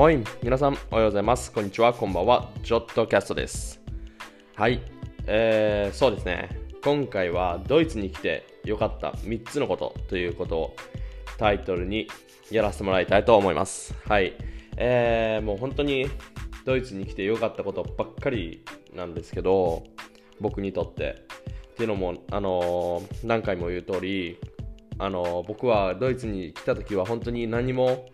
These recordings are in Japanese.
モイン皆さんおはようございます。こんにちは。こんばんは。ジョットキャストです。はい。えー、そうですね。今回はドイツに来て良かった3つのことということをタイトルにやらせてもらいたいと思います。はい。えー、もう本当にドイツに来て良かったことばっかりなんですけど僕にとって。っていうのも、あのー、何回も言う通り、あのー、僕はドイツに来た時は本当に何も、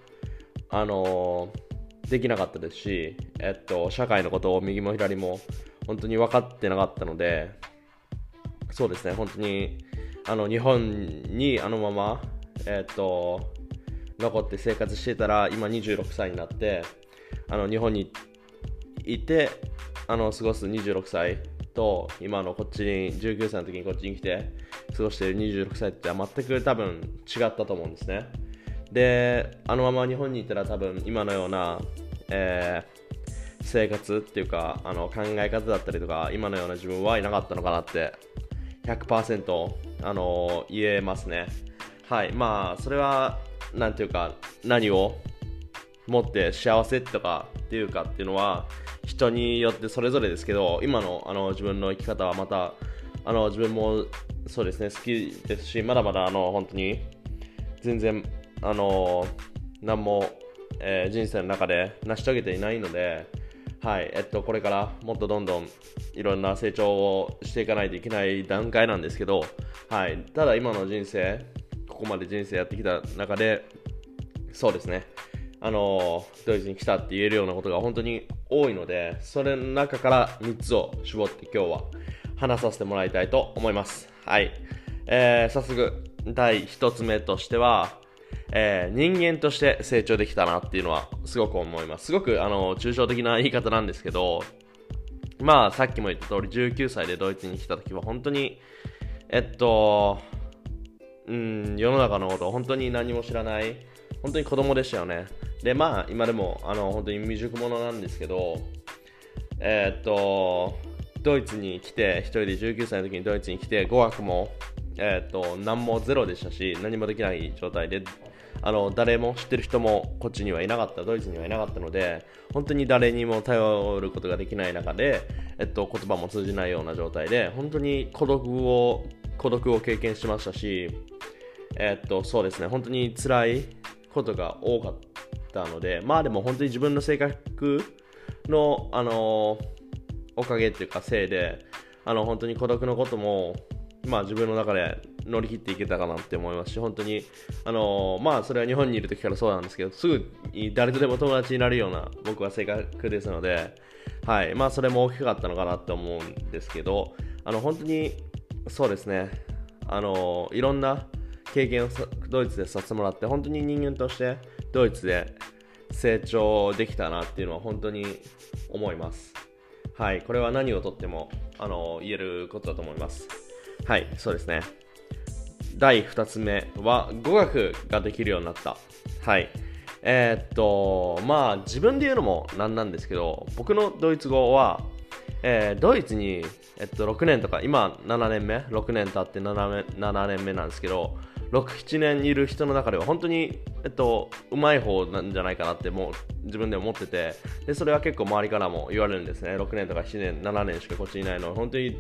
あのー、できなかったですし、えっと、社会のことを右も左も本当に分かってなかったので、そうですね、本当にあの日本にあのまま、えっと、残って生活してたら、今26歳になって、あの日本にいてあの過ごす26歳と今のこっちに19歳の時にこっちに来て過ごしている26歳って全く多分違ったと思うんですね。であのまま日本にいたら多分今のような、えー、生活っていうかあの考え方だったりとか今のような自分はいなかったのかなって100%あの言えますね。はい。まあそれは何ていうか何を持って幸せとかっていうかっていうのは人によってそれぞれですけど今のあの自分の生き方はまたあの自分もそうですね好きですしまだまだあの本当に全然あの何も、えー、人生の中で成し遂げていないので、はいえっと、これからもっとどんどんいろんな成長をしていかないといけない段階なんですけど、はい、ただ今の人生ここまで人生やってきた中でそうですね。あのドイツに来たって言えるようなことが本当に多いのでそれの中から3つを絞って今日は話させてもらいたいと思います。はい、えー、早速第1つ目としては、えー、人間として成長できたなっていうのはすごく思います。すごくあの抽象的な言い方なんですけどまあさっきも言った通り19歳でドイツに来た時は本当にえっとうん世の中のこと本当に何も知らない本当に子供でしたよね。でまあ今でもあの本当に未熟者なんですけどえー、っとドイツに来て1人で19歳の時にドイツに来て語学もえー、と何もゼロでしたし何もできない状態であの誰も知ってる人もこっちにはいなかったドイツにはいなかったので本当に誰にも頼ることができない中で、えっと、言葉も通じないような状態で本当に孤独を孤独を経験しましたし、えっと、そうですね本当に辛いことが多かったのでまあでも本当に自分の性格の、あのおかげっていうかせいであの本当に孤独のこともまあ自分の中で乗り切っていけたかなって思いますし本当にあのまあそれは日本にいる時からそうなんですけどすぐに誰とでも友達になるような僕は性格ですのではいまあそれも大きかったのかなって思うんですけどあの本当にそうですねあのいろんな経験をドイツでさせてもらって本当に人間としてドイツで成長できたなっていうのは本当に思います。はい、これは何をとってもあの言えることだと思います。はい、そうですね。第2つ目は語学ができるようになった。はい。えー、っと、まあ自分で言うのもなんなんですけど、僕のドイツ語は、えー、ドイツに、えっと、6年とか、今7年目、6年経って 7, 7年目なんですけど、67年いる人の中では本当に、えっと、うまい方なんじゃないかなってもう自分で思っててでそれは結構周りからも言われるんですね6年とか7年7年しかこっちにいないの本当に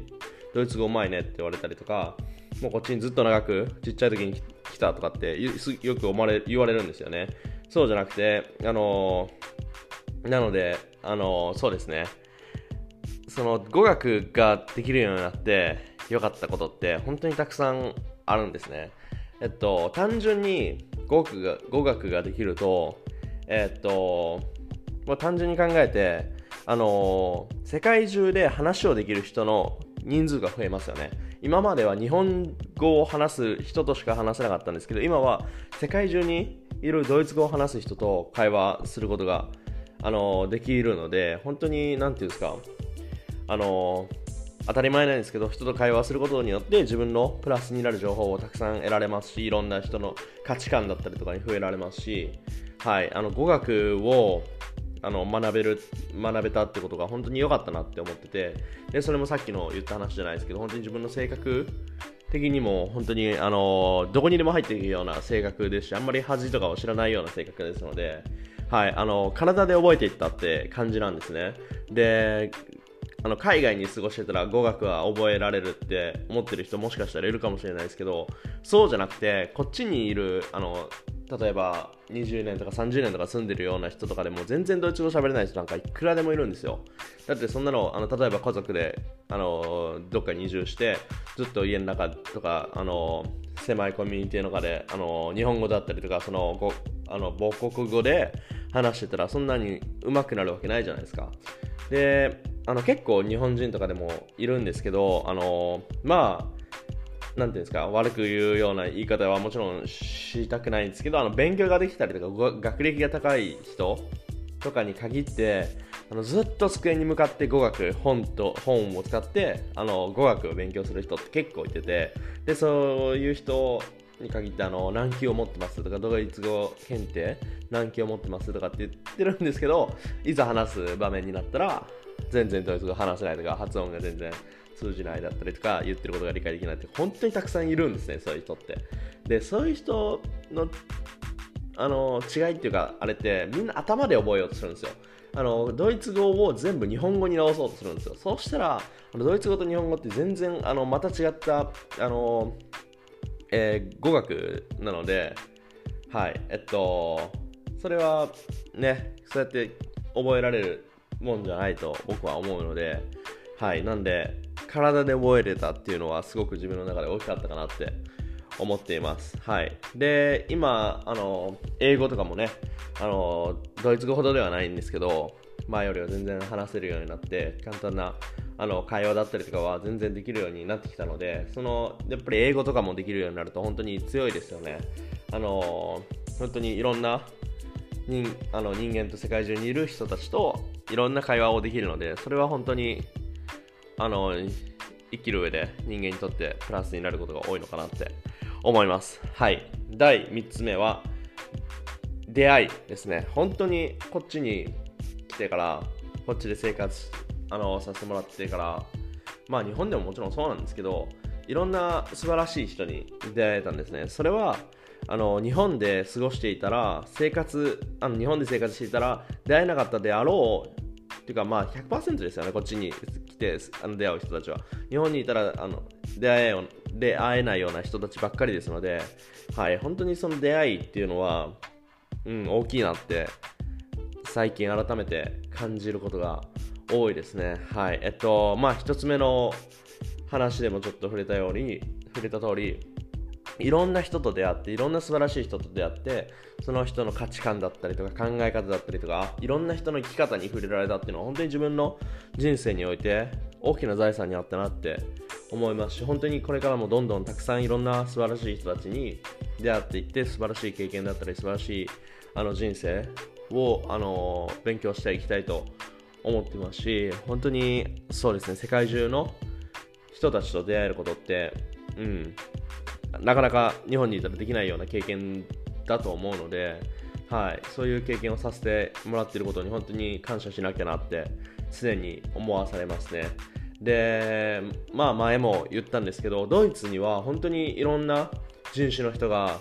ドイツ語うまいねって言われたりとかもうこっちにずっと長くちっちゃい時に来たとかってよく思われ言われるんですよね。そうじゃなくてあのなのであのそうですね。その語学ができるようになって良かったことって本当にたくさんあるんですね。えっと、単純に語学が語学ができると、えっと、まあ、単純に考えて、あのー、世界中で話をできる人の人数が増えますよね。今までは日本語を話す人としか話せなかったんですけど、今は世界中にいるドイツ語を話す人と会話することが、あの、できるので、本当に、なんていうんですか、あの当たり前なんですけど人と会話することによって自分のプラスになる情報をたくさん得られますしいろんな人の価値観だったりとかに増えられますし、はい、あの語学をあの学べる学べたってことが本当に良かったなって思っててでそれもさっきの言った話じゃないですけど本当に自分の性格的にも本当にあのどこにでも入っていくような性格ですしあんまり恥とかを知らないような性格ですのではい、あの体で覚えていったって感じなんですね。であの海外に過ごしてたら語学は覚えられるって思ってる人もしかしたらいるかもしれないですけどそうじゃなくてこっちにいるあの例えば20年とか30年とか住んでるような人とかでも全然ドイツ語喋れない人なんかいくらでもいるんですよ。だってそんなのあの例えば家族であのどっかに移住してずっと家の中とかあの狭いコミュニティの中であの日本語だったりとかそのごあの母国語で話してたらそんなに上手くなるわけないじゃないですか。であの結構日本人とかでもいるんですけどあのまあなんていうんですか悪く言うような言い方はもちろんしたくないんですけどあの勉強ができたりとか学歴が高い人とかに限ってあのずっと机に向かって語学本と本を使ってあの語学を勉強する人って結構いててでそういう人に限ってあの難級を持ってますとかドイツ語検定難級を持ってますとかって言ってるんですけどいざ話す場面になったら全然ドイツ語話せないとか発音が全然通じないだったりとか言ってることが理解できないって本当にたくさんいるんですねそういう人って。でそういう人のあの違いっていうかあれってみんな頭で覚えようとするんですよ。あのドイツ語を全部日本語に直そうとするんですよ。そうしたらあのドイツ語と日本語って全然あのまた違ったあの、えー、語学なのではいえっとそれはねそうやって覚えられるもんじゃないと僕は思うのではいなんで体で覚えれたっていうのはすごく自分の中で大きかったかなって思っています。はい。で、今、あの、英語とかもね、あの、ドイツ語ほどではないんですけど、前よりは全然話せるようになって、簡単なあの会話だったりとかは全然できるようになってきたので、その、やっぱり英語とかもできるようになると本当に強いですよね。あの、本当にいろんな人あの人間と世界中にいる人たちといろんな会話をできるので、それは本当にあの生きる上で人間にとってプラスになることが多いのかなって思います。はい。第3つ目は出会いですね。本当にこっちに来てから、こっちで生活あのさせてもらってから、まあ日本でももちろんそうなんですけど、いろんな素晴らしい人に出会えたんですね。それはあの日本で過ごしていたら生活あの日本で生活していたら出会えなかったであろうっていうかまあ100%ですよねこっちに来てあの出会う人たちは日本にいたらあの出会え出会えないような人たちばっかりですので、はい、本当にその出会いっていうのは、うん、大きいなって最近改めて感じることが多いですね。はい。えっと、まあ、1つ目の話でもちょっと触れたように、触れた通り、いろんな人と出会っていろんな素晴らしい人と出会ってその人の価値観だったりとか考え方だったりとかいろんな人の生き方に触れられたっていうのは本当に自分の人生において大きな財産にあったなって思いますし本当にこれからもどんどんたくさんいろんな素晴らしい人たちに出会っていって素晴らしい経験だったり素晴らしいあの人生をあの勉強していきたいと思ってますし本当にそうですね世界中の人たちと出会えることってうんなかなか日本にいたらできないような経験だと思うので、はい、そういう経験をさせてもらっていることに本当に感謝しなきゃなって常に思わされますね。で、まあ前も言ったんですけど、ドイツには本当にいろんな人種の人が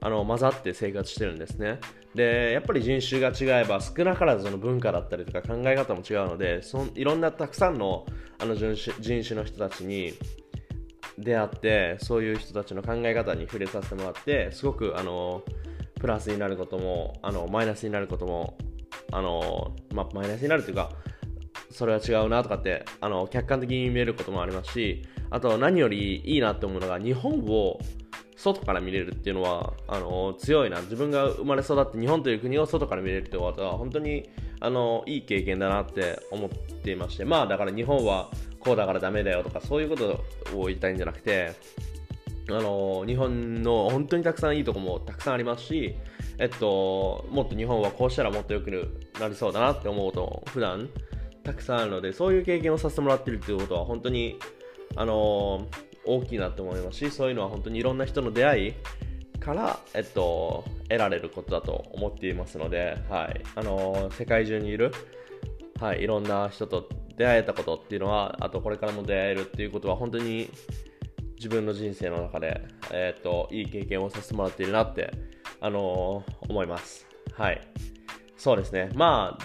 あの混ざって生活してるんですね。で、やっぱり人種が違えば少なからずその文化だったりとか考え方も違うので、そいろんなたくさんのあの人種の人たちに出会ってそういう人たちの考え方に触れさせてもらってすごくあのプラスになることもあのマイナスになることもあの、まあ、マイナスになるというかそれは違うなとかってあの客観的に見えることもありますしあと何よりいいなって思うのが日本を外から見れるっていうのはあの強いな。自分が生まれ育って日本という国を外から見れるってことは本当にあのいい経験だなって思っていまして。まあだから日本はこうだからダメだよとかそういうことを言いたいんじゃなくてあの日本の本当にたくさんいいとこもたくさんありますし、えっと、もっと日本はこうしたらもっと良くなりそうだなって思うことも普段たくさんあるのでそういう経験をさせてもらってるっていうことは本当にあの大きいなと思いますしそういうのは本当にいろんな人の出会いから、えっと、得られることだと思っていますので、はいあの世界中にいる、はい、いろんな人と出会えたことっていうのはあとこれからも出会えるっていうことは本当に自分の人生の中で、えーと、いい経験をさせてもらっているなって、あのー、思います。はい。そうですね。まあ、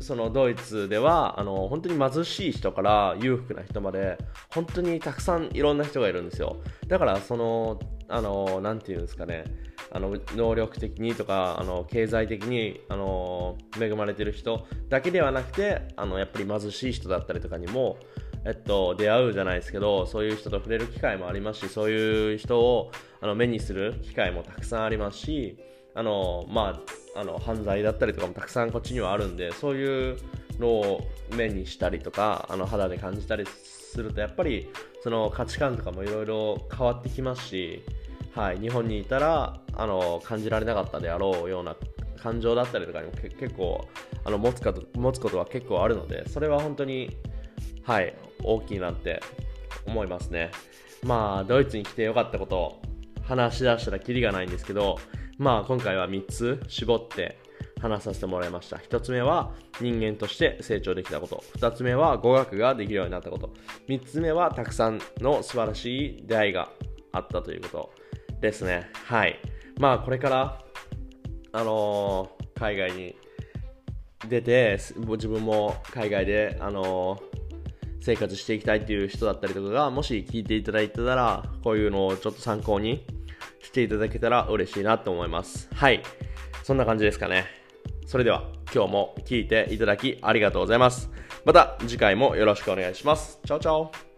そのドイツではあの本当に貧しい人から裕福な人まで本当にたくさんいろんな人がいるんですよ。だからそのあのなていうんですかね。あの能力的にとかあの経済的にあの恵まれてる人だけではなくてあのやっぱり貧しい人だったりとかにもえっと、出会うじゃないですけどそういう人と触れる機会もありますしそういう人をあの目にする機会もたくさんありますしあの、まあ、あの犯罪だったりとかもたくさんこっちにはあるんでそういうのを目にしたりとかあの肌で感じたりするとやっぱりその価値観とかもいろいろ変わってきますし、はい、日本にいたらあの感じられなかったであろうような感情だったりとかにも結構あの持つか持つことは結構あるのでそれは本当にはい大きいなって思いますね。まあドイツに来てよかったこと話し出したらキリがないんですけどまあ今回は3つ絞って話させてもらいました1つ目は人間として成長できたこと2つ目は語学ができるようになったこと3つ目はたくさんの素晴らしい出会いがあったということですねはいまあこれからあのー、海外に出て自分も海外であのー生活していきたいっていう人だったりとかがもし聞いていただいてたらこういうのをちょっと参考にしていただけたら嬉しいなと思います。はい。そんな感じですかね。それでは今日も聞いていただきありがとうございます。また次回もよろしくお願いします。チャオチャオ